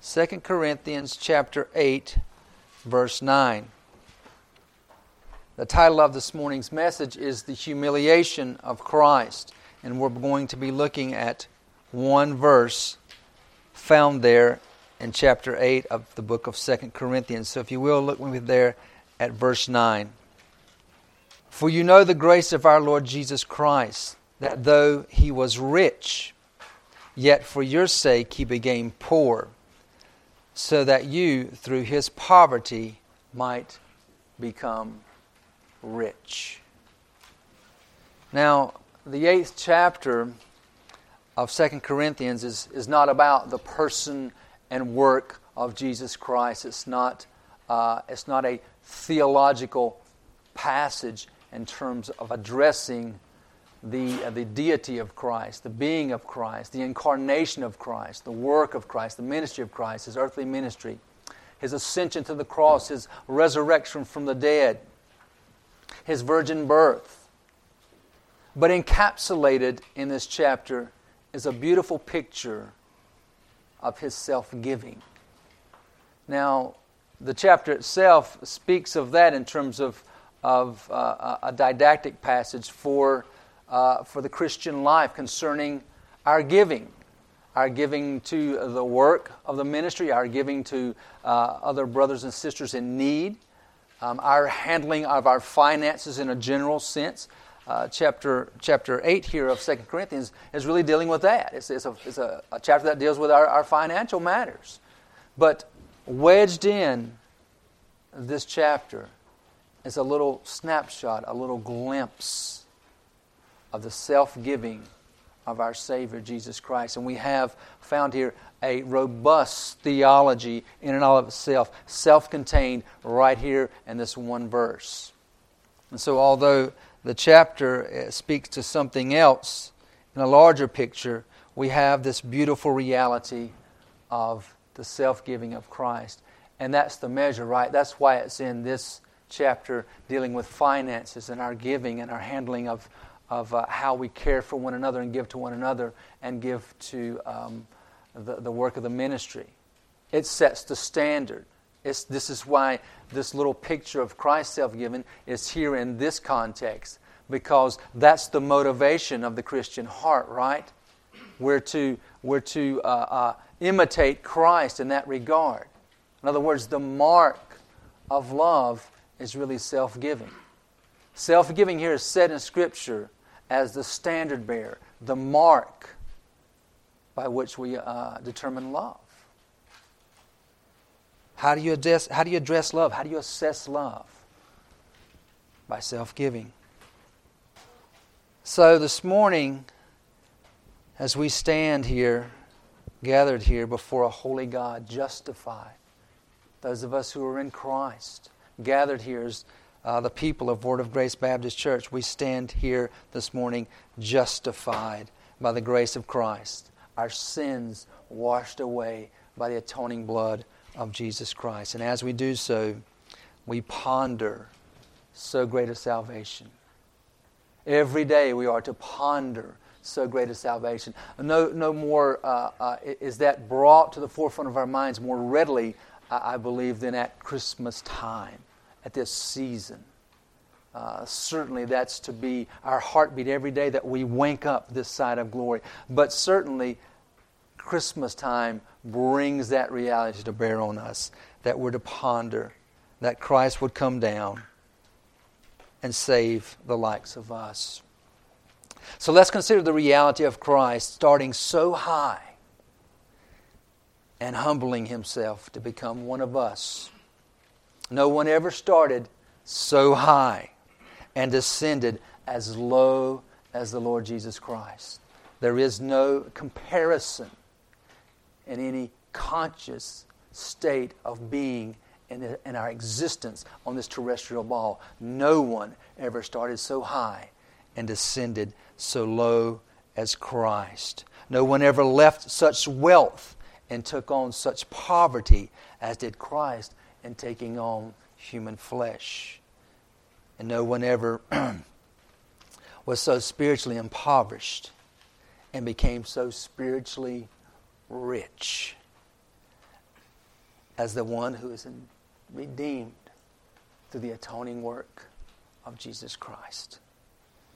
2 Corinthians chapter 8 verse 9. The title of this morning's message is The Humiliation of Christ, and we're going to be looking at one verse found there in chapter 8 of the book of 2 Corinthians. So if you will, look with me there at verse 9. For you know the grace of our Lord Jesus Christ, that though he was rich, yet for your sake he became poor, so that you, through his poverty, might become rich. Now, the eighth chapter of Second Corinthians is, is not about the person and work of Jesus Christ. It's not, uh, it's not a theological passage in terms of addressing the, uh, the deity of Christ, the being of Christ, the incarnation of Christ, the work of Christ, the ministry of Christ, his earthly ministry, his ascension to the cross, his resurrection from the dead, his virgin birth. But encapsulated in this chapter is a beautiful picture of his self giving. Now, the chapter itself speaks of that in terms of, of uh, a didactic passage for, uh, for the Christian life concerning our giving. Our giving to the work of the ministry, our giving to uh, other brothers and sisters in need, um, our handling of our finances in a general sense. Uh, chapter, chapter 8 here of 2 Corinthians is really dealing with that. It's, it's, a, it's a, a, chapter that deals with our, our financial matters. But wedged in this chapter is a little snapshot, a little glimpse of the self giving of our Savior, Jesus Christ. And we have found here a robust theology in and all of itself, self contained right here in this one verse. And so, although the chapter uh, speaks to something else in a larger picture, we have this beautiful reality of the self giving of Christ. And that's the measure, right? That's why it's in this chapter dealing with finances and our giving and our handling of, of uh, how we care for one another and give to one another and give to um, the, the work of the ministry. It sets the standard. It's, this is why this little picture of Christ self giving is here in this context, because that's the motivation of the Christian heart, right? We're to, we're to uh, uh, imitate Christ in that regard. In other words, the mark of love is really self giving. Self giving here is said in Scripture as the standard bearer, the mark by which we uh, determine love. How do, you address, how do you address love? How do you assess love? By self giving. So this morning, as we stand here, gathered here before a holy God, justified, those of us who are in Christ, gathered here as uh, the people of Word of Grace Baptist Church, we stand here this morning justified by the grace of Christ, our sins washed away by the atoning blood of Jesus Christ. And as we do so, we ponder so great a salvation. Every day we are to ponder so great a salvation. No, no more uh, uh, is that brought to the forefront of our minds more readily, I believe, than at Christmas time at this season. Uh, certainly, that's to be our heartbeat every day that we wake up this side of glory. But certainly, Christmas time brings that reality to bear on us that we're to ponder that Christ would come down and save the likes of us. So let's consider the reality of Christ starting so high and humbling himself to become one of us no one ever started so high and descended as low as the Lord Jesus Christ. There is no comparison in any conscious state of being in, in our existence on this terrestrial ball. No one ever started so high and descended so low as Christ. No one ever left such wealth and took on such poverty as did Christ and taking on human flesh. And no one ever was so spiritually impoverished and became so spiritually rich as the one who is redeemed through the atoning work of Jesus Christ.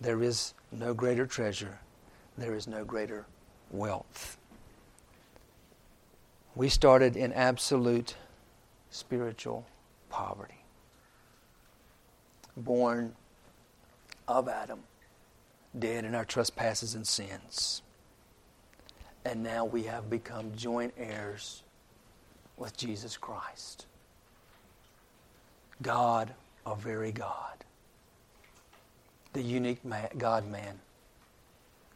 There is no greater treasure, there is no greater wealth. We started in absolute spiritual poverty, born of Adam, dead in our trespasses and sins. And now we have become joint heirs with Jesus Christ. God, a very God. The unique God man,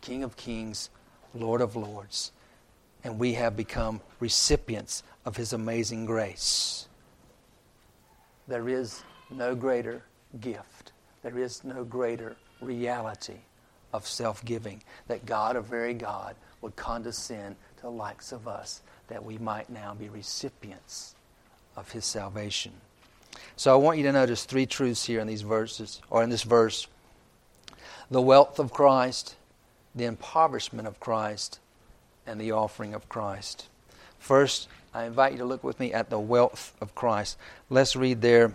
King of kings, Lord of lords. And we have become recipients of his amazing grace. There is no greater gift, there is no greater reality of self giving that God, a very God, would condescend to the likes of us that we might now be recipients of his salvation. So I want you to notice three truths here in these verses, or in this verse the wealth of Christ, the impoverishment of Christ, and the offering of Christ. First, I invite you to look with me at the wealth of Christ. Let's read there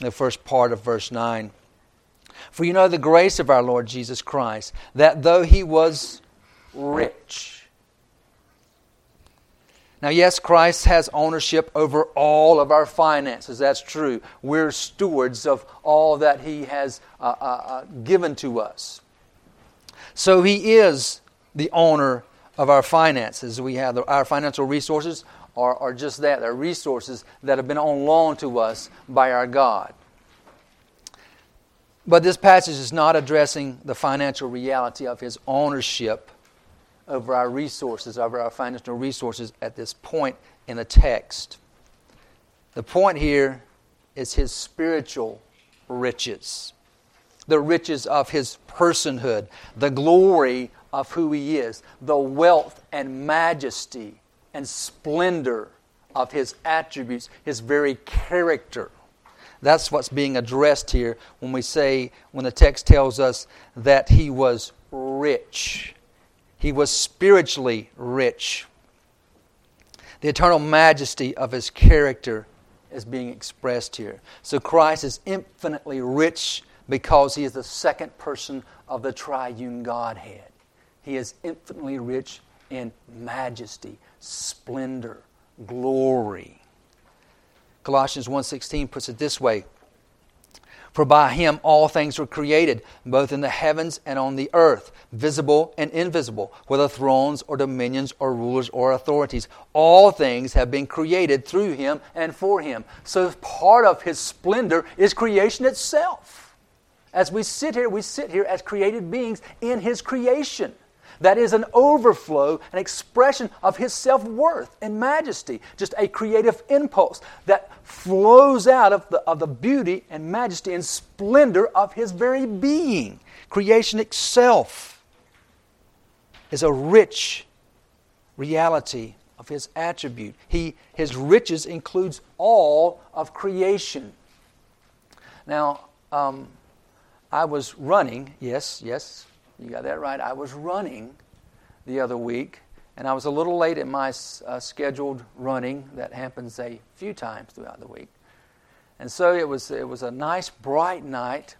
the first part of verse 9. For you know the grace of our Lord Jesus Christ, that though he was rich, now, yes, Christ has ownership over all of our finances. That's true. We're stewards of all that He has uh, uh, uh, given to us. So, He is the owner of our finances. We have the, our financial resources are, are just that. They're resources that have been on loan to us by our God. But this passage is not addressing the financial reality of His ownership over our resources, over our financial resources at this point in the text. The point here is his spiritual riches, the riches of his personhood, the glory of who he is, the wealth and majesty and splendor of his attributes, his very character. That's what's being addressed here when we say, when the text tells us that he was rich. He was spiritually rich. The eternal majesty of his character is being expressed here. So Christ is infinitely rich because he is the second person of the triune Godhead. He is infinitely rich in majesty, splendor, glory. Colossians 1:16 puts it this way: for by him all things were created, both in the heavens and on the earth, visible and invisible, whether thrones or dominions or rulers or authorities. All things have been created through him and for him. So part of his splendor is creation itself. As we sit here, we sit here as created beings in his creation. That is an overflow, an expression of His self worth and majesty, just a creative impulse that flows out of the, of the beauty and majesty and splendor of His very being. Creation itself is a rich reality of His attribute. He, his riches includes all of creation. Now, um, I was running, yes, yes, you got that right. I was running the other week, and I was a little late in my uh, scheduled running. That happens a few times throughout the week. And so it was, it was a nice, bright night,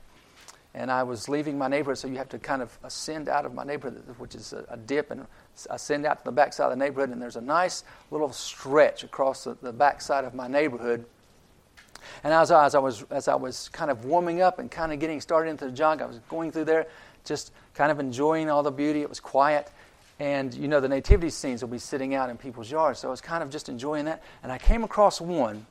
and I was leaving my neighborhood, so you have to kind of ascend out of my neighborhood, which is a, a dip, and ascend out to the backside of the neighborhood, and there's a nice little stretch across the, the backside of my neighborhood. And as, as, I was, as I was kind of warming up and kind of getting started into the jog, I was going through there, just kind of enjoying all the beauty. It was quiet. And you know, the nativity scenes will be sitting out in people's yards. So I was kind of just enjoying that. And I came across one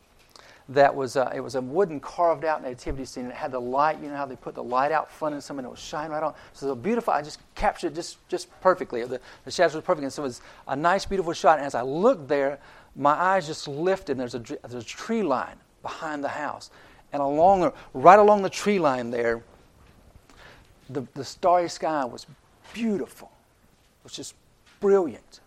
that was, uh, it was a wooden carved out nativity scene. And it had the light, you know how they put the light out front and something that was shine right on. So was beautiful. I just captured it just, just perfectly. The, the shadows were perfect. And so it was a nice, beautiful shot. And as I looked there, my eyes just lifted. And there's a, there's a tree line behind the house. And along, right along the tree line there, the, the starry sky was beautiful. It was just brilliant.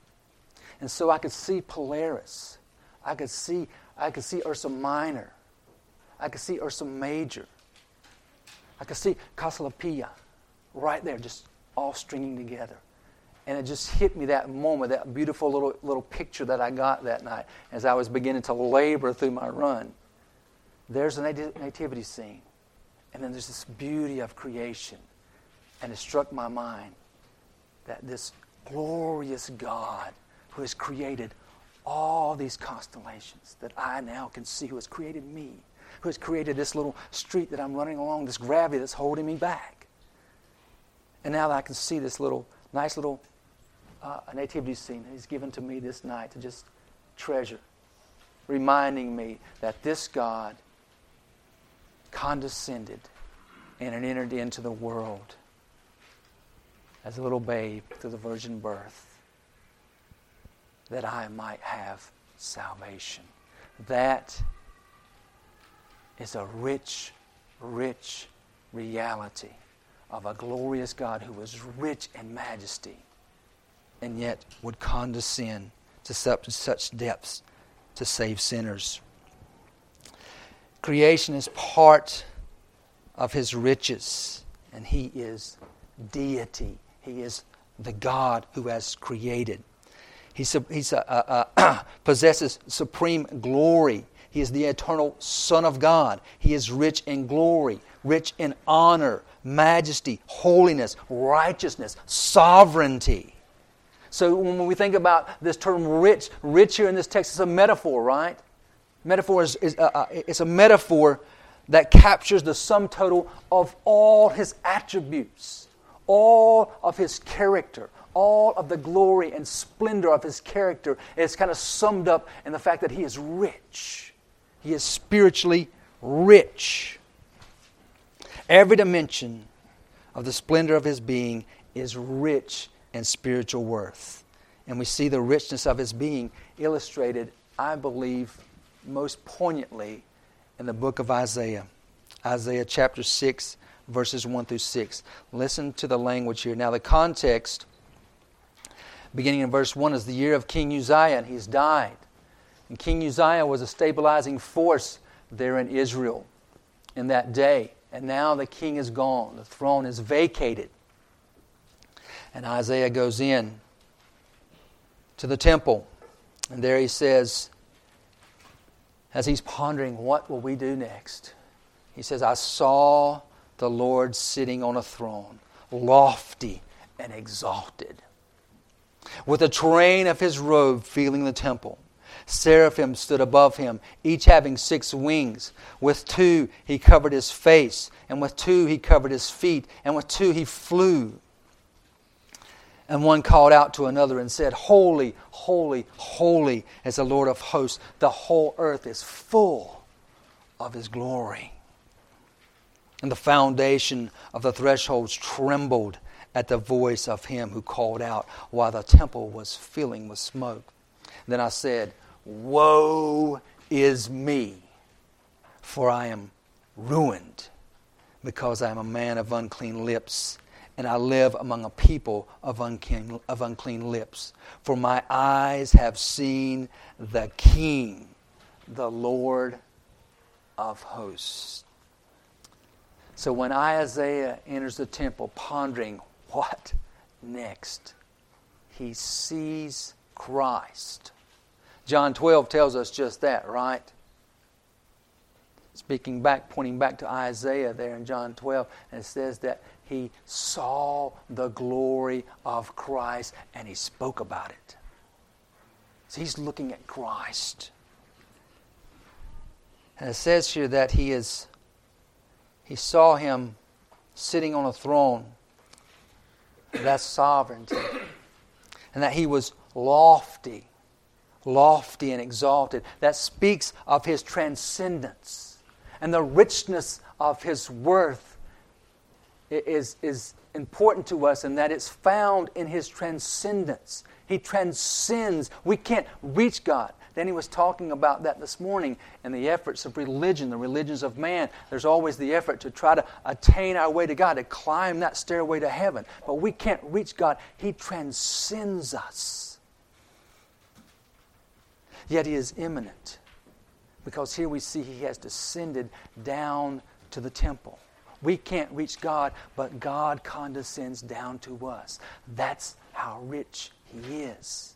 And so I could see Polaris. I could see, I could see Ursa Minor. I could see Ursa Major. I could see Cassiopeia right there, just all stringing together. And it just hit me that moment, that beautiful little, little picture that I got that night as I was beginning to labor through my run. There's a nativity scene. And then there's this beauty of creation. And it struck my mind that this glorious God who has created all these constellations that I now can see, who has created me, who has created this little street that I'm running along, this gravity that's holding me back. And now that I can see this little, nice little uh, nativity scene that He's given to me this night to just treasure, reminding me that this God condescended and entered into the world as a little babe through the virgin birth that I might have salvation. That is a rich, rich reality of a glorious God who was rich in majesty and yet would condescend to such, such depths to save sinners. Creation is part of his riches, and he is deity. He is the God who has created. He a, a possesses supreme glory. He is the eternal Son of God. He is rich in glory, rich in honor, majesty, holiness, righteousness, sovereignty. So when we think about this term rich, rich here in this text is a metaphor, right? Metaphor is, is uh, uh, it's a metaphor that captures the sum total of all his attributes, all of his character, all of the glory and splendor of his character is kind of summed up in the fact that he is rich. He is spiritually rich. Every dimension of the splendor of his being is rich in spiritual worth. And we see the richness of his being illustrated, I believe, most poignantly in the book of Isaiah. Isaiah chapter 6, verses 1 through 6. Listen to the language here. Now, the context, beginning in verse 1, is the year of King Uzziah, and he's died. And King Uzziah was a stabilizing force there in Israel in that day. And now the king is gone, the throne is vacated. And Isaiah goes in to the temple. And there he says, as he's pondering, what will we do next? He says, I saw the Lord sitting on a throne, lofty and exalted, with a train of his robe filling the temple. Seraphim stood above him, each having six wings. With two he covered his face, and with two he covered his feet, and with two he flew. And one called out to another and said, Holy, holy, holy is the Lord of hosts. The whole earth is full of his glory. And the foundation of the thresholds trembled at the voice of him who called out while the temple was filling with smoke. Then I said, Woe is me, for I am ruined, because I am a man of unclean lips, and I live among a people of unclean, of unclean lips. For my eyes have seen the King, the Lord of hosts. So when Isaiah enters the temple pondering what next, he sees Christ John 12 tells us just that, right? Speaking back, pointing back to Isaiah there in John 12, and it says that he saw the glory of Christ and he spoke about it. So he's looking at Christ. And it says here that he is he saw him sitting on a throne. That's sovereignty. And that he was lofty lofty and exalted. That speaks of his transcendence and the richness of his worth is, is important to us and that it's found in his transcendence. He transcends. We can't reach God. Then he was talking about that this morning and the efforts of religion, the religions of man. There's always the effort to try to attain our way to God, to climb that stairway to heaven. But we can't reach God. He transcends us. Yet he is immanent. Because here we see he has descended down to the temple. We can't reach God, but God condescends down to us. That's how how rich He is.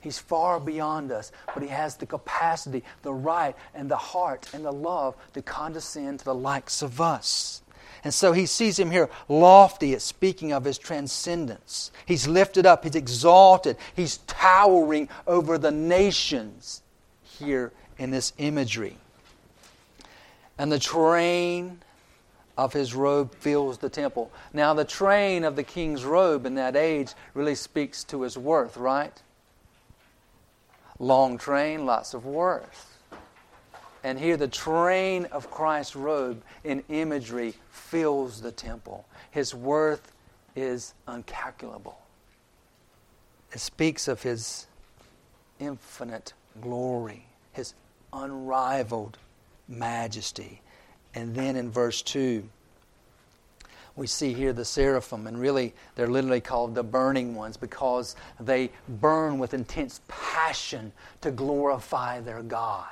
He's far beyond us, but He has the capacity, the right, and the heart, and the love to condescend to the likes of us. And so he sees him here lofty at speaking of his transcendence. He's lifted up, he's exalted, he's towering over the nations here in this imagery. And the train of his robe fills the temple. Now, the train of the king's robe in that age really speaks to his worth, right? Long train, lots of worth. And here, the train of Christ's robe in imagery fills the temple. His worth is uncalculable. It speaks of his infinite glory, his unrivaled majesty. And then in verse 2, we see here the seraphim, and really they're literally called the burning ones because they burn with intense passion to glorify their God.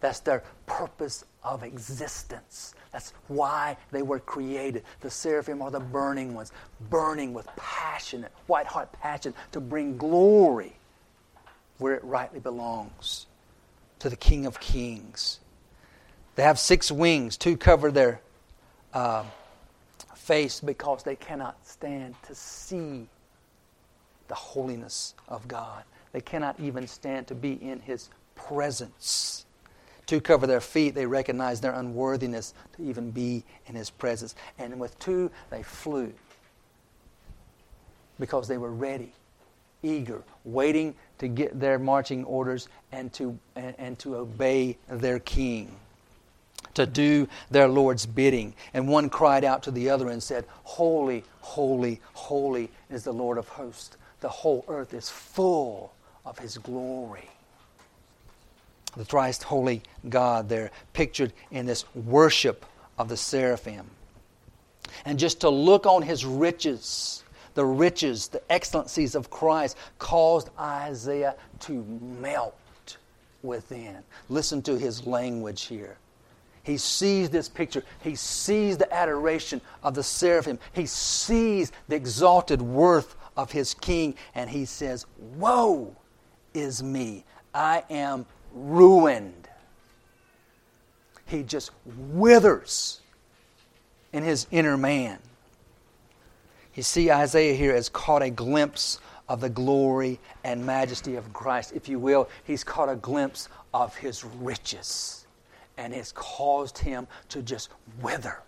That's their purpose of existence. That's why they were created. The seraphim are the burning ones, burning with passionate, white hot passion to bring glory where it rightly belongs to the King of Kings. They have six wings. Two cover their uh, face because they cannot stand to see the holiness of God. They cannot even stand to be in His presence. To cover their feet. They recognize their unworthiness to even be in His presence. And with two, they flew because they were ready, eager, waiting to get their marching orders and to, and, and to obey their king to do their Lord's bidding. And one cried out to the other and said, Holy, holy, holy is the Lord of hosts. The whole earth is full of his glory. The thrice holy God there, pictured in this worship of the seraphim. And just to look on his riches, the riches, the excellencies of Christ, caused Isaiah to melt within. Listen to his language here. He sees this picture. He sees the adoration of the seraphim. He sees the exalted worth of his king. And he says, Woe is me. I am ruined. He just withers in his inner man. You see, Isaiah here has caught a glimpse of the glory and majesty of Christ. If you will, he's caught a glimpse of his riches and it's caused him to just wither.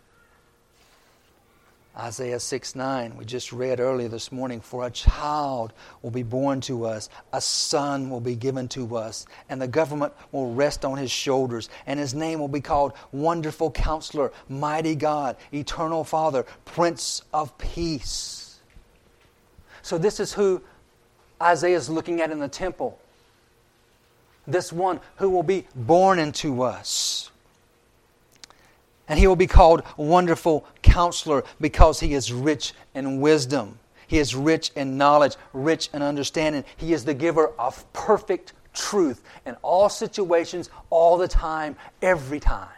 Isaiah 6 9, we just read earlier this morning, for a child will be born to us, a son will be given to us, and the government will rest on his shoulders, and his name will be called Wonderful Counselor, Mighty God, Eternal Father, Prince of Peace. So, this is who Isaiah is looking at in the temple this one who will be born into us. And he will be called Wonderful Counselor because he is rich in wisdom. He is rich in knowledge, rich in understanding. He is the giver of perfect truth in all situations, all the time, every time.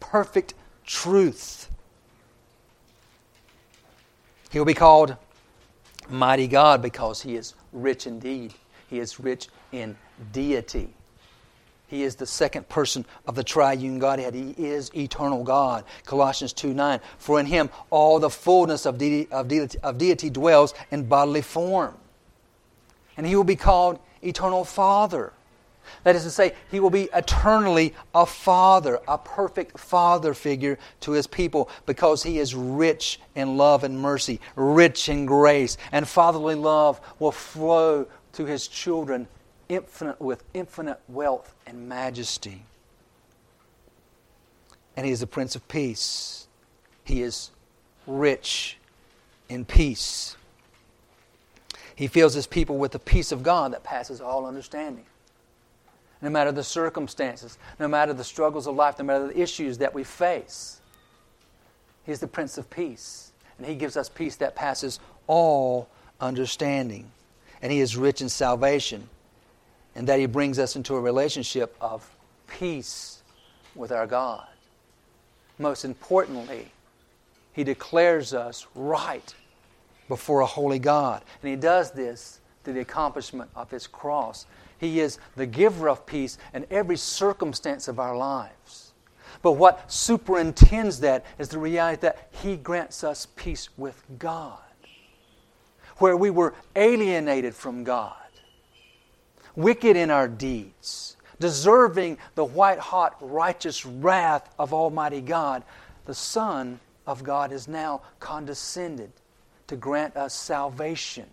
Perfect truth. He will be called Mighty God because he is rich indeed. He is rich in deity. He is the second person of the triune Godhead. He is eternal God. Colossians 2 9. For in him all the fullness of deity, of, deity, of deity dwells in bodily form. And he will be called Eternal Father. That is to say, he will be eternally a father, a perfect father figure to his people because he is rich in love and mercy, rich in grace, and fatherly love will flow to his children infinite with infinite wealth and majesty. And he is the Prince of Peace. He is rich in peace. He fills his people with the peace of God that passes all understanding. No matter the circumstances, no matter the struggles of life, no matter the issues that we face, He is the Prince of Peace. And He gives us peace that passes all understanding. And He is rich in salvation and that He brings us into a relationship of peace with our God. Most importantly, He declares us right before a holy God. And he does this through the accomplishment of his cross. He is the giver of peace in every circumstance of our lives. But what superintends that is the reality that he grants us peace with God. Where we were alienated from God, wicked in our deeds, deserving the white hot righteous wrath of Almighty God, the Son of God is now condescended to grant us salvation.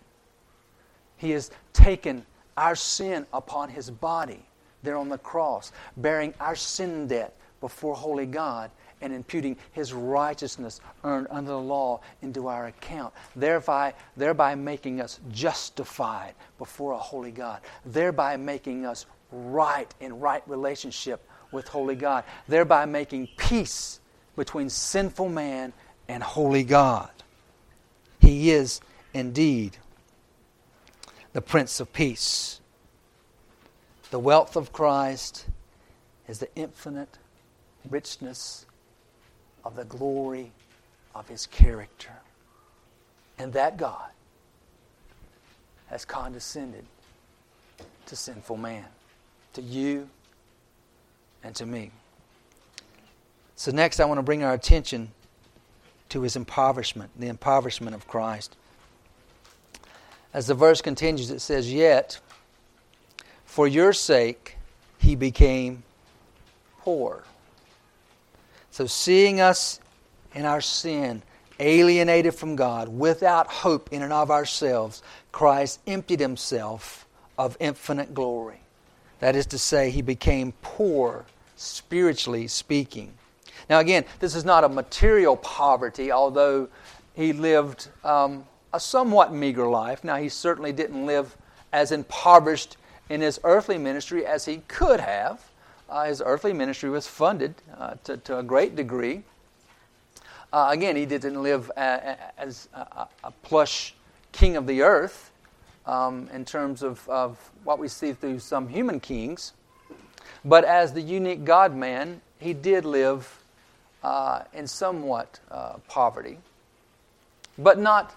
He has taken our sin upon His body there on the cross, bearing our sin debt before holy God and imputing His righteousness earned under the law into our account, thereby, thereby making us justified before a holy God, thereby making us right in right relationship with holy God, thereby making peace between sinful man and holy God. He is indeed the Prince of Peace. The wealth of Christ is the infinite richness of the glory of his character. And that God has condescended to sinful man, to you and to me. So, next, I want to bring our attention to his impoverishment, the impoverishment of Christ. As the verse continues, it says, Yet, for your sake, he became poor. So, seeing us in our sin, alienated from God, without hope in and of ourselves, Christ emptied himself of infinite glory. That is to say, he became poor, spiritually speaking. Now, again, this is not a material poverty, although he lived um, a somewhat meager life. Now, he certainly didn't live as impoverished in his earthly ministry as he could have. Uh, his earthly ministry was funded uh, to, to, a great degree. Uh, again, he didn't live a, a, as a, a, plush king of the earth um, in terms of, of what we see through some human kings. But as the unique God man, he did live uh, in somewhat uh, poverty, but not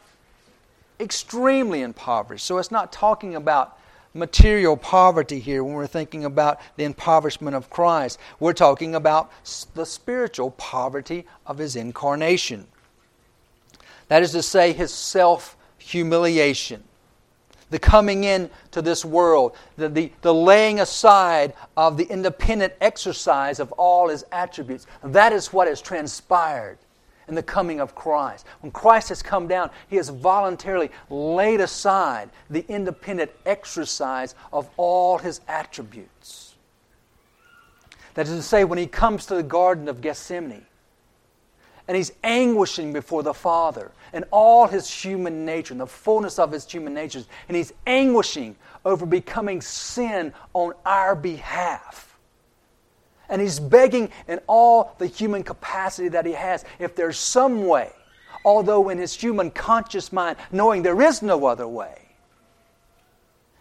extremely impoverished. So it's not talking about material poverty here when we're thinking about the impoverishment of Christ. We're talking about the spiritual poverty of his incarnation. That is to say, his self humiliation the coming in to this world, the, the, the laying aside of the independent exercise of all his attributes. That is what has transpired in the coming of Christ. When Christ has come down, he has voluntarily laid aside the independent exercise of all his attributes. That is to say, when he comes to the Garden of Gethsemane, and he's anguishing before the Father and all his human nature and the fullness of his human nature. And he's anguishing over becoming sin on our behalf. And he's begging in all the human capacity that he has if there's some way, although in his human conscious mind, knowing there is no other way,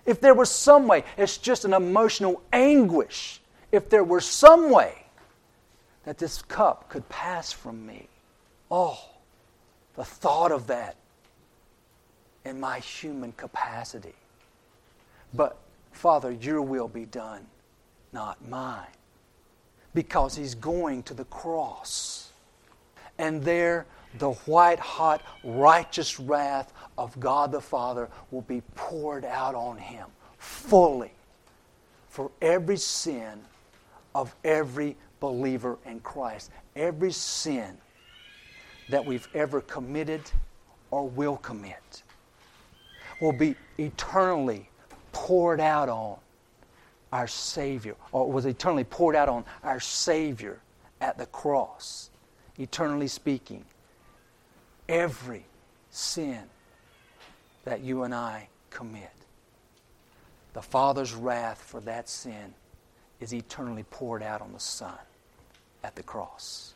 if there was some way, it's just an emotional anguish. If there were some way that this cup could pass from me, Oh, the thought of that in my human capacity. But, Father, your will be done, not mine. Because he's going to the cross. And there, the white hot righteous wrath of God the Father will be poured out on him fully for every sin of every believer in Christ. Every sin that we've ever committed or will commit will be eternally poured out on our Savior, or was eternally poured out on our Savior at the cross. Eternally speaking, every sin that you and I commit, the Father's wrath for that sin is eternally poured out on the Son at the cross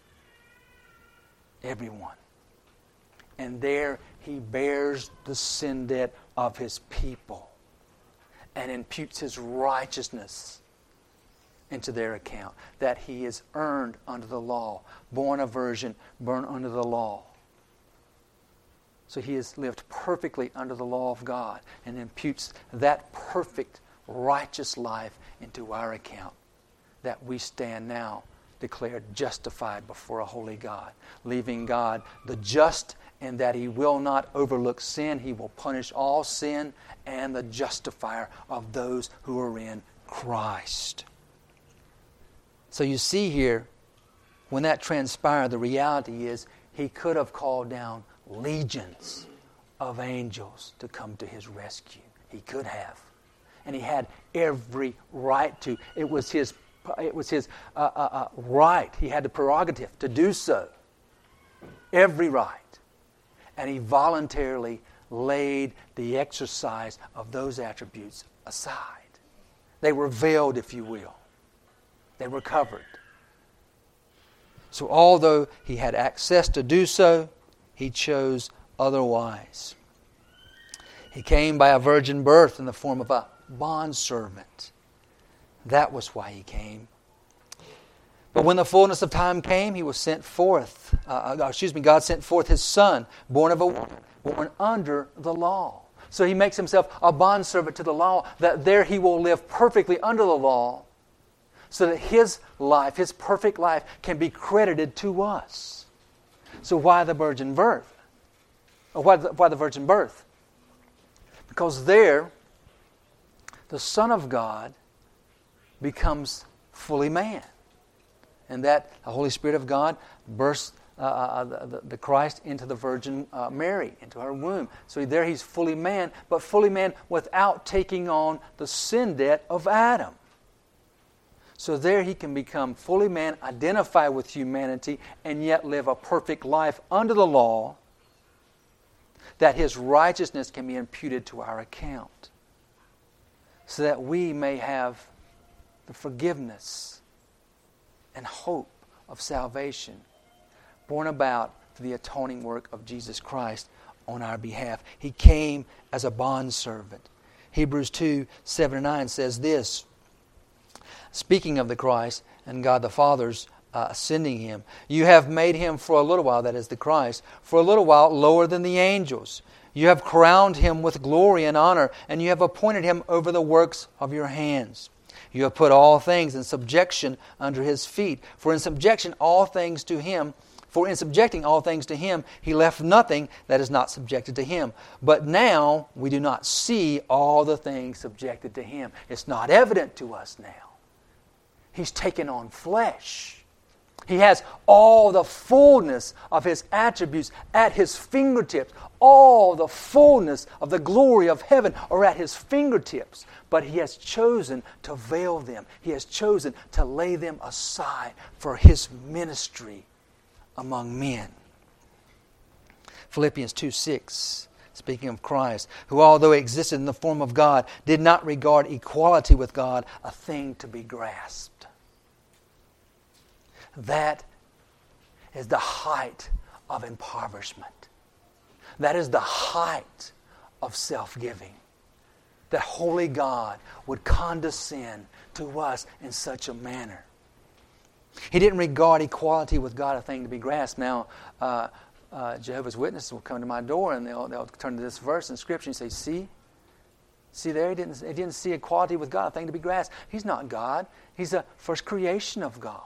everyone. And there he bears the sin debt of his people and imputes his righteousness into their account that he is earned under the law, born a virgin, born under the law. So he has lived perfectly under the law of God and imputes that perfect, righteous life into our account that we stand now declared justified before a holy God, leaving God the just in that he will not overlook sin. He will punish all sin and the justifier of those who are in Christ. So you see here, when that transpired, the reality is he could have called down legions of angels to come to his rescue. He could have. And he had every right to. It was his, it was his uh, uh, uh, right. He had the prerogative to do so. Every right. And he voluntarily laid the exercise of those attributes aside. They were veiled, if you will, they were covered. So, although he had access to do so, he chose otherwise. He came by a virgin birth in the form of a bondservant. That was why he came. But when the fullness of time came, he was sent forth. Uh, uh excuse me, God sent forth his son, born of a woman, born under the law. So he makes himself a bondservant to the law, that there he will live perfectly under the law, so that his life, his perfect life, can be credited to us. So why the virgin birth? Why the, why the virgin birth? Because there, the Son of God becomes fully man. And that the Holy Spirit of God bursts uh, uh, uh, the, the, Christ into the Virgin uh, Mary, into her womb. So there he's fully man, but fully man without taking on the sin debt of Adam. So there he can become fully man, identify with humanity, and yet live a perfect life under the law, that his righteousness can be imputed to our account, so that we may have the forgiveness and hope of salvation born about through the atoning work of Jesus Christ on our behalf. He came as a bondservant. Hebrews 2 7 and 9 says this Speaking of the Christ and God the Father's uh, sending him, you have made him for a little while, that is the Christ, for a little while lower than the angels. You have crowned him with glory and honor, and you have appointed him over the works of your hands. You have put all things in subjection under his feet. For in subjection all things to him for in subjecting all things to him, he left nothing that is not subjected to him. But now we do not see all the things subjected to him. It's not evident to us now. He's taken on flesh. He has all the fullness of his attributes at his fingertips. All the fullness of the glory of heaven are at his fingertips. But he has chosen to veil them, he has chosen to lay them aside for his ministry among men. Philippians 2 6, speaking of Christ, who, although he existed in the form of God, did not regard equality with God a thing to be grasped. That is the height of impoverishment. That is the height of self giving. That holy God would condescend to us in such a manner. He didn't regard equality with God a thing to be grasped. Now, uh, uh, Jehovah's Witnesses will come to my door and they'll, they'll turn to this verse in Scripture and say, See? See there? He didn't, he didn't see equality with God a thing to be grasped. He's not God, He's the first creation of God.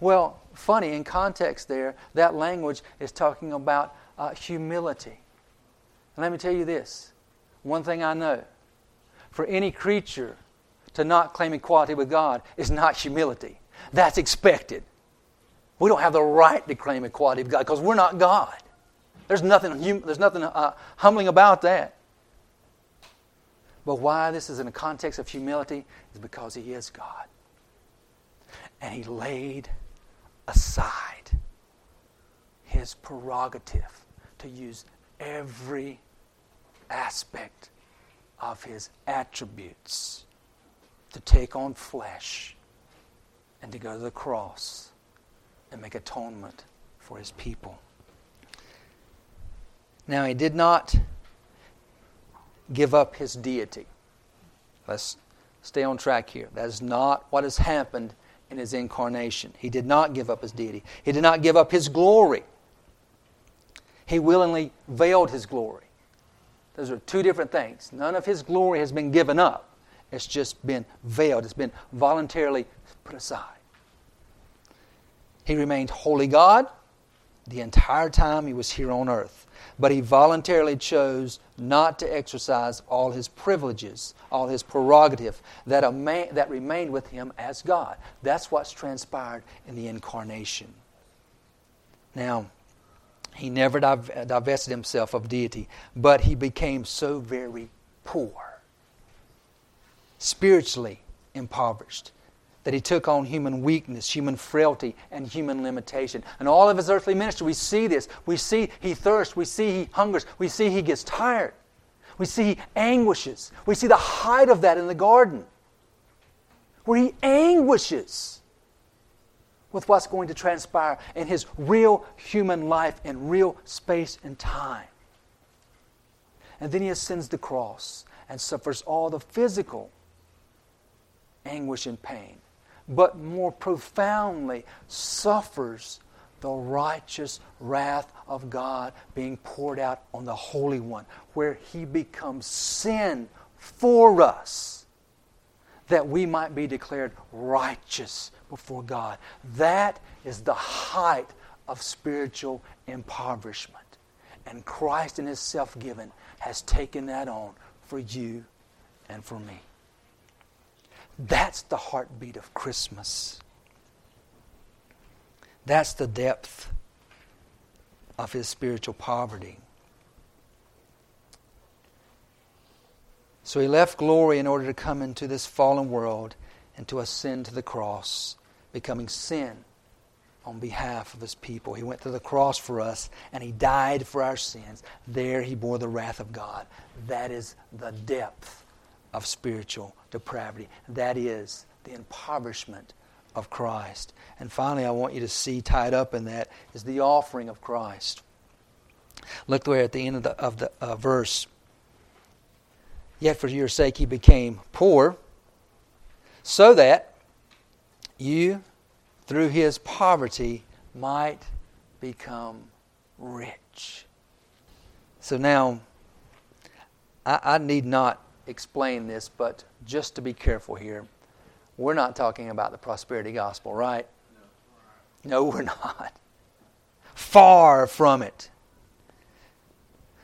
Well, funny, in context there, that language is talking about uh, humility. And let me tell you this one thing I know for any creature to not claim equality with God is not humility. That's expected. We don't have the right to claim equality with God because we're not God. There's nothing, hum- there's nothing uh, humbling about that. But why this is in a context of humility is because He is God. And He laid aside His prerogative to use every aspect of His attributes to take on flesh and to go to the cross and make atonement for his people. Now, he did not give up his deity. Let's stay on track here. That is not what has happened in his incarnation. He did not give up his deity, he did not give up his glory. He willingly veiled his glory. Those are two different things. None of his glory has been given up, it's just been veiled, it's been voluntarily put aside. He remained holy God the entire time he was here on earth, but he voluntarily chose not to exercise all his privileges, all his prerogative that, man, that remained with him as God. That's what's transpired in the incarnation. Now, he never uh, divested himself of deity, but he became so very poor, spiritually impoverished, that he took on human weakness, human frailty, and human limitation. And all of his earthly ministry, we see this. We see he thirsts, we see he hungers, we see he gets tired, we see he anguishes. We see the height of that in the garden, where he anguishes with what's going to transpire in his real human life in real space and time. And then he ascends the cross and suffers all the physical anguish and pain, but more profoundly suffers the righteous wrath of God being poured out on the Holy One, where he becomes sin for us that we might be declared righteous before God. That is the height of spiritual impoverishment. And Christ in His self given has taken that on for you and for me. That's the heartbeat of Christmas. That's the depth of His spiritual poverty. So he left glory in order to come into this fallen world and to ascend to the cross, becoming sin on behalf of his people. He went to the cross for us and he died for our sins. There he bore the wrath of God. That is the depth of spiritual depravity. That is the impoverishment of Christ. And finally, I want you to see tied up in that is the offering of Christ. Look there at the end of the, of the uh, verse. Yet for your sake he became poor, so that you, through his poverty, might become rich. So now, I, I need not explain this, but just to be careful here, we're not talking about the prosperity gospel, right? No, we're not. Far from it.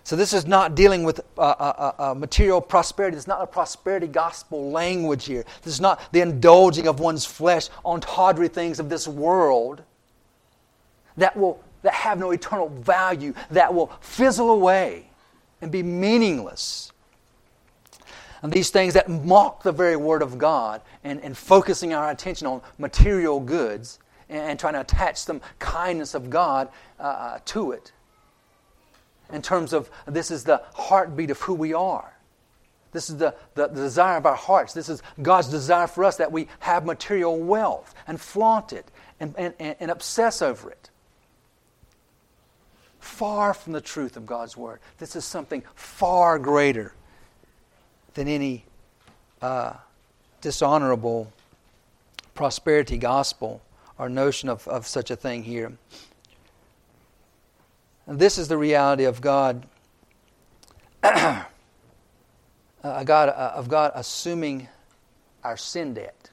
So this is not dealing with uh, uh, uh, uh, material prosperity. Is not a prosperity gospel language here. This is not the indulging of one's flesh on tawdry things of this world that will that have no eternal value, that will fizzle away and be meaningless. These things that mock the very word of God and, and focusing our attention on material goods and, and trying to attach some kindness of God uh, uh, to it in terms of this is the heartbeat of who we are. This is the, the, the, desire of our hearts. This is God's desire for us that we have material wealth and flaunt it and, and, and obsess over it. Far from the truth of God's Word. This is something far greater than any uh, dishonorable prosperity gospel or notion of, of such a thing here. And this is the reality of God, uh, God uh, of God assuming our sin debt,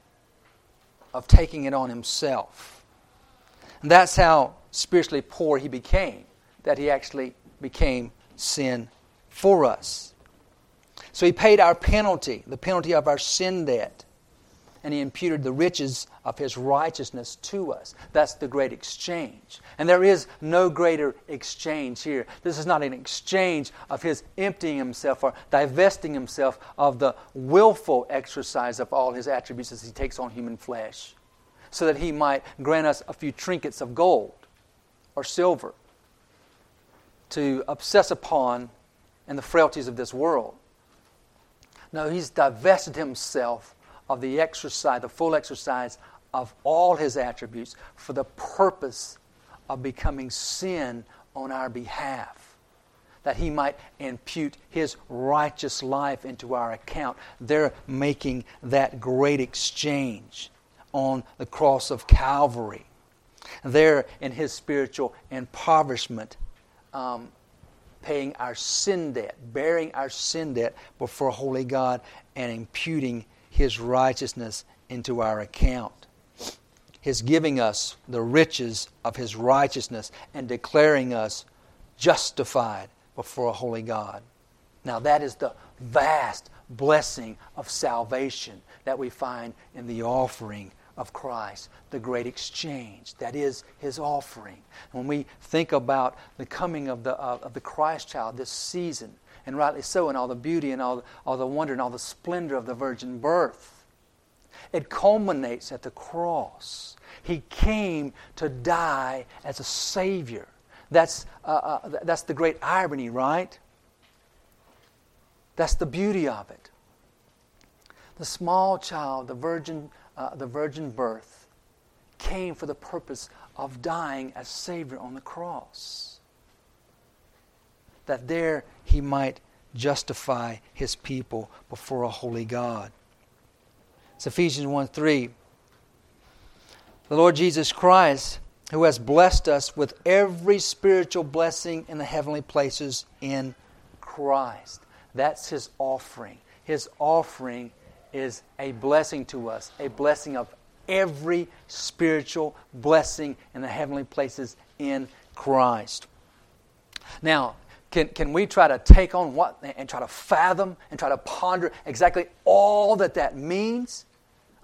of taking it on Himself. And that's how spiritually poor He became, that He actually became sin for us. So He paid our penalty, the penalty of our sin debt and he imputed the riches of his righteousness to us. That's the great exchange. And there is no greater exchange here. This is not an exchange of his emptying himself or divesting himself of the willful exercise of all his attributes as he takes on human flesh, so that he might grant us a few trinkets of gold or silver to obsess upon in the frailties of this world. No, he's divested himself of the exercise, the full exercise of all his attributes for the purpose of becoming sin on our behalf, that he might impute his righteous life into our account. They're making that great exchange on the cross of Calvary. There, in his spiritual impoverishment, um, paying our sin debt, bearing our sin debt before holy God, and imputing His righteousness into our account. His giving us the riches of His righteousness and declaring us justified before a holy God. Now, that is the vast blessing of salvation that we find in the offering of Christ, the great exchange. That is his offering. When we think about the coming of the, uh, of the Christ child this season, and rightly so, and all the beauty and all, all the wonder and all the splendor of the virgin birth, it culminates at the cross. He came to die as a Savior. That's, uh, uh, that's the great irony, right? That's the beauty of it. The small child, the virgin, uh, the virgin birth, came for the purpose of dying as Savior on the cross. That there he might justify his people before a holy God. It's Ephesians 1 3. The Lord Jesus Christ, who has blessed us with every spiritual blessing in the heavenly places in Christ. That's his offering. His offering is a blessing to us, a blessing of every spiritual blessing in the heavenly places in Christ. Now, can, can we try to take on what and try to fathom and try to ponder exactly all that that means?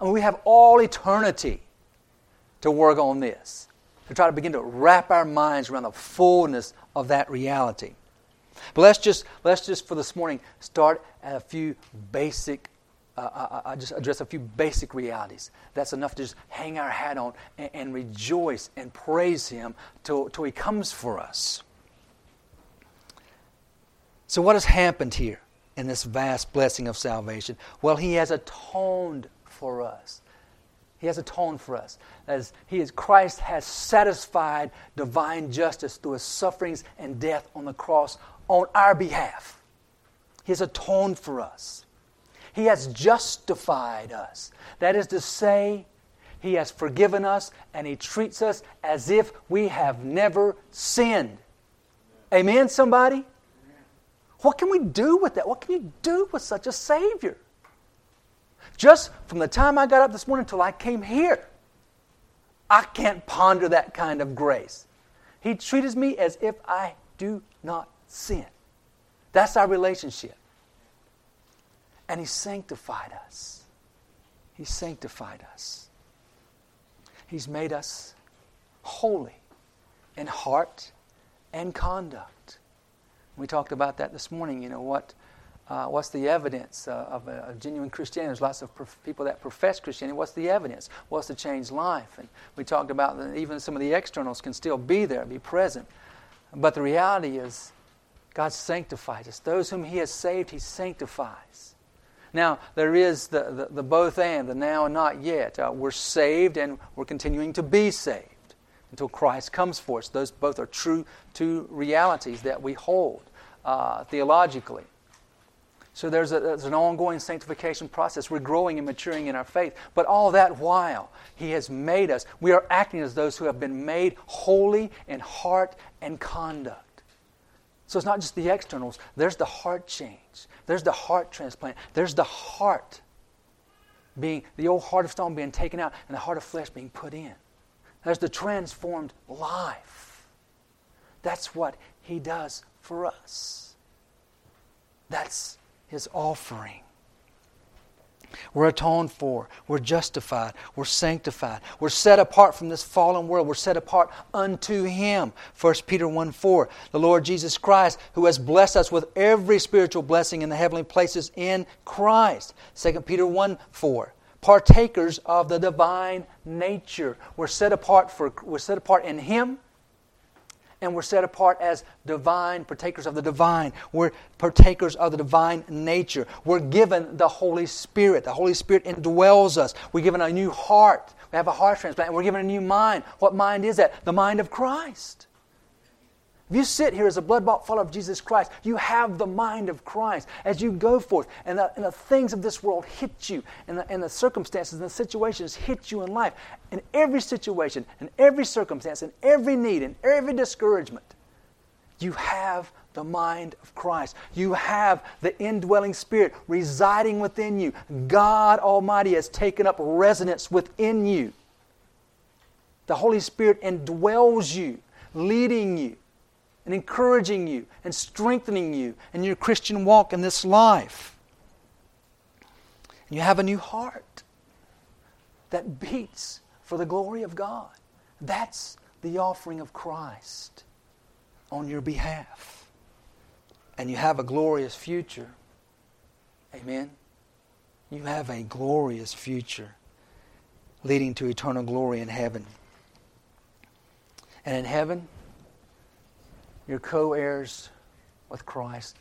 I mean, we have all eternity to work on this, to try to begin to wrap our minds around the fullness of that reality. But let's just, let's just for this morning start at a few basic, uh, I, uh, uh, uh, just address a few basic realities. That's enough to just hang our hat on and, and rejoice and praise Him till, till He comes for us. So, what has happened here in this vast blessing of salvation? Well, He has atoned for us. He has atoned for us. As he is, Christ has satisfied divine justice through his sufferings and death on the cross on our behalf. He has atoned for us. He has justified us. That is to say, He has forgiven us and He treats us as if we have never sinned. Amen, somebody? What can we do with that? What can you do with such a Savior? Just from the time I got up this morning until I came here, I can't ponder that kind of grace. He treats me as if I do not sin. That's our relationship. And He sanctified us. He sanctified us. He's made us holy in heart and conduct. We talked about that this morning. You know, what, uh, what's the evidence uh, of a, a, genuine Christianity? There's lots of prof- people that profess Christianity. What's the evidence? What's the changed life? And we talked about that even some of the externals can still be there, be present. But the reality is, God sanctifies us. Those whom He has saved, He sanctifies. Now, there is the, the, the both and, the now and not yet. Uh, we're saved and we're continuing to be saved until Christ comes for us. Those both are true two realities that we hold uh, theologically. So there's, a, there's an ongoing sanctification process. We're growing and maturing in our faith. But all that while, He has made us, we are acting as those who have been made holy in heart and conduct. So it's not just the externals, there's the heart change, there's the heart transplant, there's the heart being, the old heart of stone being taken out and the heart of flesh being put in. There's the transformed life. That's what He does for us. That's His offering. We're atoned for. We're justified. We're sanctified. We're set apart from this fallen world. We're set apart unto Him. 1 Peter 1 4. The Lord Jesus Christ, who has blessed us with every spiritual blessing in the heavenly places in Christ. 2 Peter 1 4. Partakers of the divine nature. We're set apart for we're set apart in Him and we're set apart as divine, partakers of the divine. We're partakers of the divine nature. We're given the Holy Spirit. The Holy Spirit indwells us. We're given a new heart. We have a heart transplant, we're given a new mind. What mind is that? The mind of Christ. If you sit here as a blood bought follower of Jesus Christ, you have the mind of Christ as you go forth, and the, and the things of this world hit you, and the, and the circumstances and the situations hit you in life. In every situation, in every circumstance, in every need, in every discouragement, You have the mind of Christ. You have the indwelling spirit residing within you. God Almighty has taken up residence within you. The Holy Spirit indwells you, leading you, and encouraging you, and strengthening you in your Christian walk in this life. You have a new heart that beats for the glory of God. That's the offering of Christ on your behalf. And you have a glorious future. Amen. You have a glorious future leading to eternal glory in heaven. And in heaven, you're co heirs with Christ.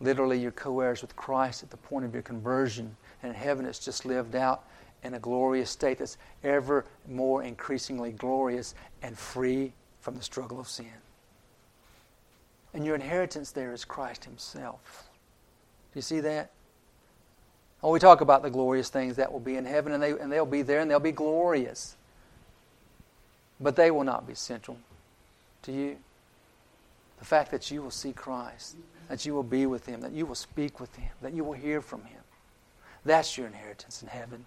Literally, you're co heirs with Christ at the point of your conversion. And in heaven, it's just lived out in a glorious state that's ever more increasingly glorious and free from the struggle of sin. And your inheritance there is Christ Himself. Do you see that? Oh, we talk about the glorious things that will be in heaven, and, they, and they'll be there, and they'll be glorious. But they will not be central to you. The fact that you will see Christ, that you will be with Him, that you will speak with Him, that you will hear from Him. That's your inheritance in heaven.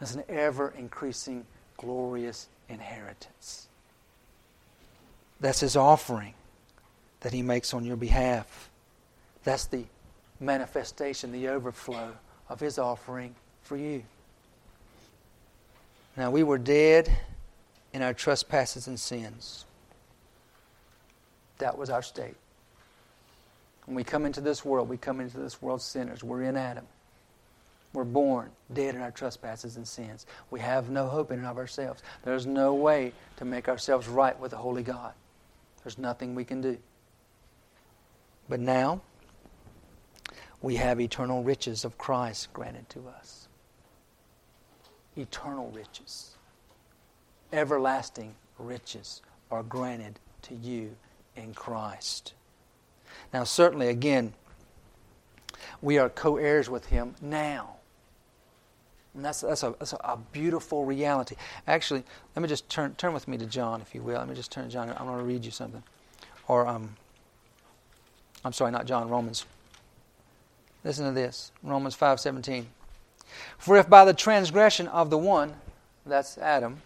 It's an ever increasing, glorious inheritance. That's His offering that He makes on your behalf. That's the manifestation, the overflow of His offering for you. Now, we were dead in our trespasses and sins. That was our state. When we come into this world, we come into this world sinners. We're in Adam. We're born dead in our trespasses and sins. We have no hope in and of ourselves. There's no way to make ourselves right with the Holy God. There's nothing we can do. But now, we have eternal riches of Christ granted to us. Eternal riches. Everlasting riches are granted to you in Christ. Now, certainly, again, we are co heirs with Him now. And that's, that's, a, that's a beautiful reality. Actually, let me just turn, turn with me to John, if you will. Let me just turn to John. I'm going to read you something. Or, um, I'm sorry, not John, Romans. Listen to this Romans 5.17. For if by the transgression of the one, that's Adam,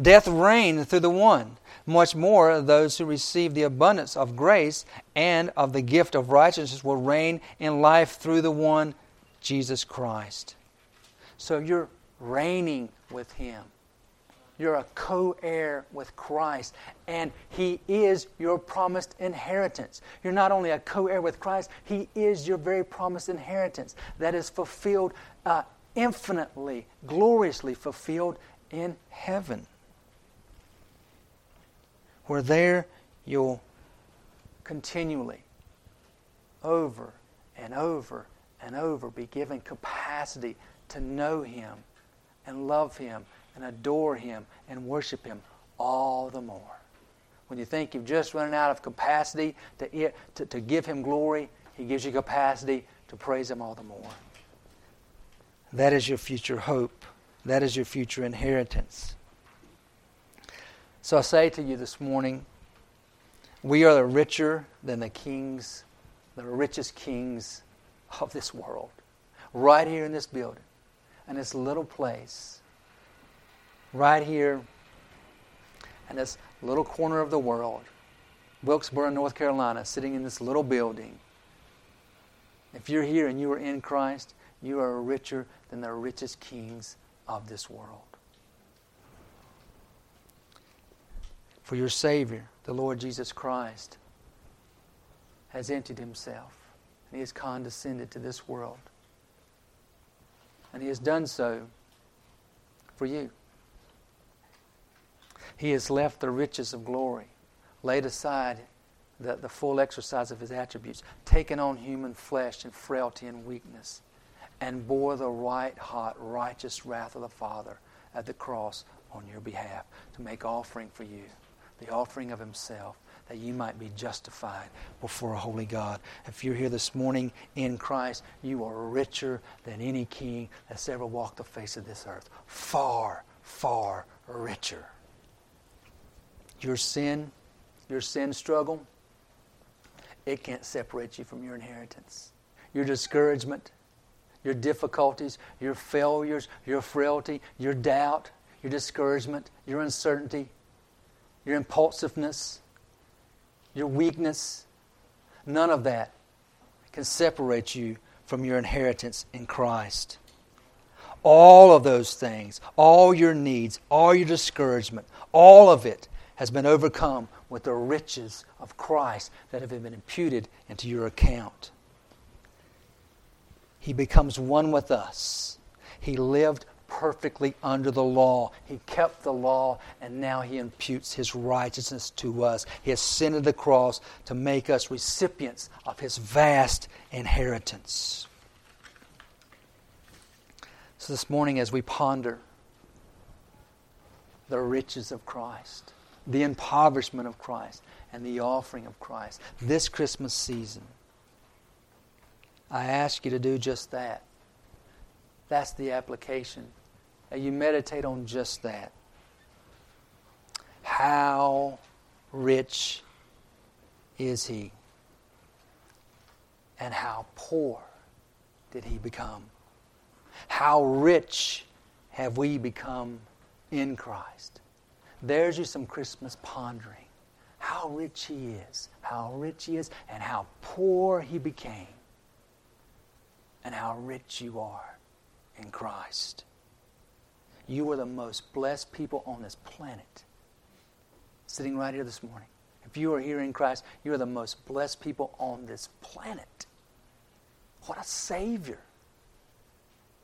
death reigned through the one, much more those who receive the abundance of grace and of the gift of righteousness will reign in life through the one, Jesus Christ. So you're reigning with Him. You're a co heir with Christ, and He is your promised inheritance. You're not only a co heir with Christ, He is your very promised inheritance that is fulfilled uh, infinitely, gloriously fulfilled in heaven. Where there you'll continually, over and over and over, be given capacity to know Him and love Him and adore Him and worship Him all the more. When you think you've just run out of capacity to, to, to give Him glory, He gives you capacity to praise Him all the more. That is your future hope. That is your future inheritance. So I say to you this morning, we are richer than the kings, the richest kings of this world, right here in this building in this little place, right here in this little corner of the world, Wilkesboro, North Carolina, sitting in this little building. If you're here and you are in Christ, you are richer than the richest kings of this world. For your Savior, the Lord Jesus Christ, has emptied himself and he has condescended to this world and He has done so for you. He has left the riches of glory, laid aside the, the full exercise of His attributes, taken on human flesh and frailty and weakness, and bore the white hot, righteous wrath of the Father at the cross on your behalf to make offering for you, the offering of Himself that you might be justified before a holy God. If you're here this morning in Christ, you are richer than any king that's ever walked the face of this earth. Far, far richer. Your sin your sin struggle, it can't separate you from your inheritance. Your discouragement, your difficulties, your failures, your frailty, your doubt, your discouragement, your uncertainty, your impulsiveness, your weakness, none of that can separate you from your inheritance in Christ. All of those things, all your needs, all your discouragement, all of it has been overcome with the riches of Christ that have been imputed into your account. He becomes one with us. He lived perfectly under the law. He kept the law, and now He imputes His righteousness to us. He ascended the cross to make us recipients of His vast inheritance. So, this morning, as we ponder the riches of Christ, the impoverishment of Christ, and the offering of Christ, this Christmas season, I ask you to do just that. That's the application. You meditate on just that. How rich is he? And how poor did he become? How rich have we become in Christ? There's you some Christmas pondering. How rich he is, how rich he is, and how poor he became and how rich you are in Christ. You are the most blessed people on this planet. Sitting right here this morning. If you are here in Christ, you are the most blessed people on this planet. What a Savior.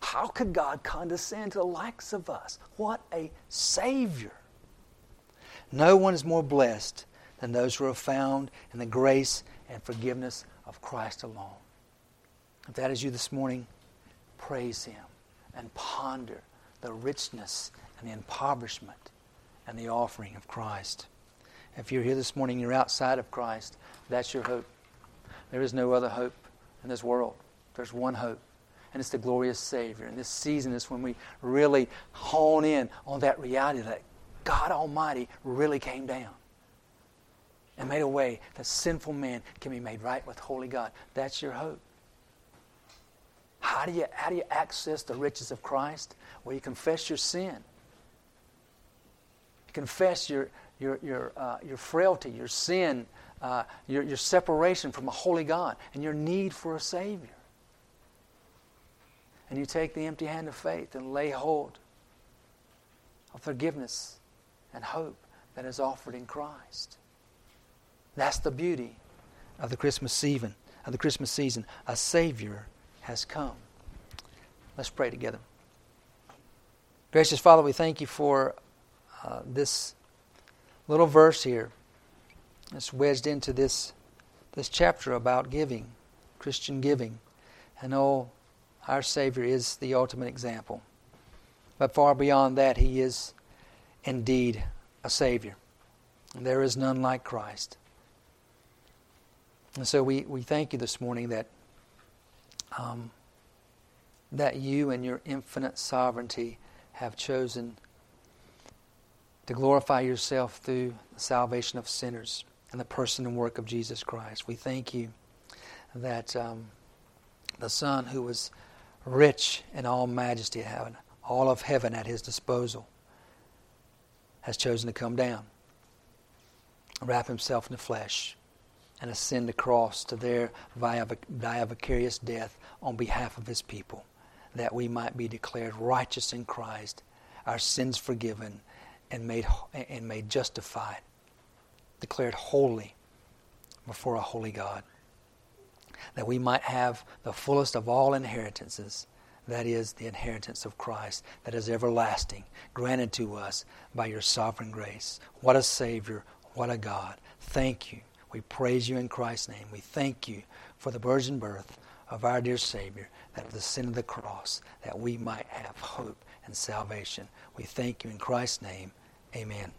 How could God condescend to the likes of us? What a Savior. No one is more blessed than those who are found in the grace and forgiveness of Christ alone. If that is you this morning, praise Him and ponder the richness and the impoverishment and the offering of Christ. If you're here this morning, you're outside of Christ, that's your hope. There is no other hope in this world. There's one hope, and it's the glorious Savior. And this season is when we really hone in on that reality that God Almighty really came down and made a way that sinful man can be made right with holy God. That's your hope. How do you, how do you access the riches of Christ? Well, you confess your sin. You confess your, your, your, uh, your frailty, your sin, uh, your, your separation from a holy God, and your need for a Savior. And you take the empty hand of faith and lay hold of forgiveness and hope that is offered in Christ. That's the beauty of the Christmas season. Of the Christmas season, a Savior has come. Let's pray together. Gracious Father, we thank you for uh, this little verse here. It's wedged into this, this chapter about giving, Christian giving. And oh, our Savior is the ultimate example. But far beyond that, He is indeed a Savior. And there is none like Christ. And so we, we thank you this morning that um, that you and your infinite sovereignty have chosen to glorify yourself through the salvation of sinners and the person and work of Jesus Christ. We thank you that um, the Son, who was rich in all majesty, having all of heaven at his disposal, has chosen to come down, wrap himself in the flesh, and ascend the cross to there via, die a vicarious death on behalf of his people, that we might be declared righteous in Christ, our sins forgiven, and made, and made justified, declared holy before a holy God. That we might have the fullest of all inheritances, that is, the inheritance of Christ, that is everlasting, granted to us by your sovereign grace. What a Savior, what a God. Thank you we praise you in Christ's name. We thank you for the virgin birth of our dear Savior, that of the sin of the cross, that we might have hope and salvation. We thank you in Christ's name. Amen.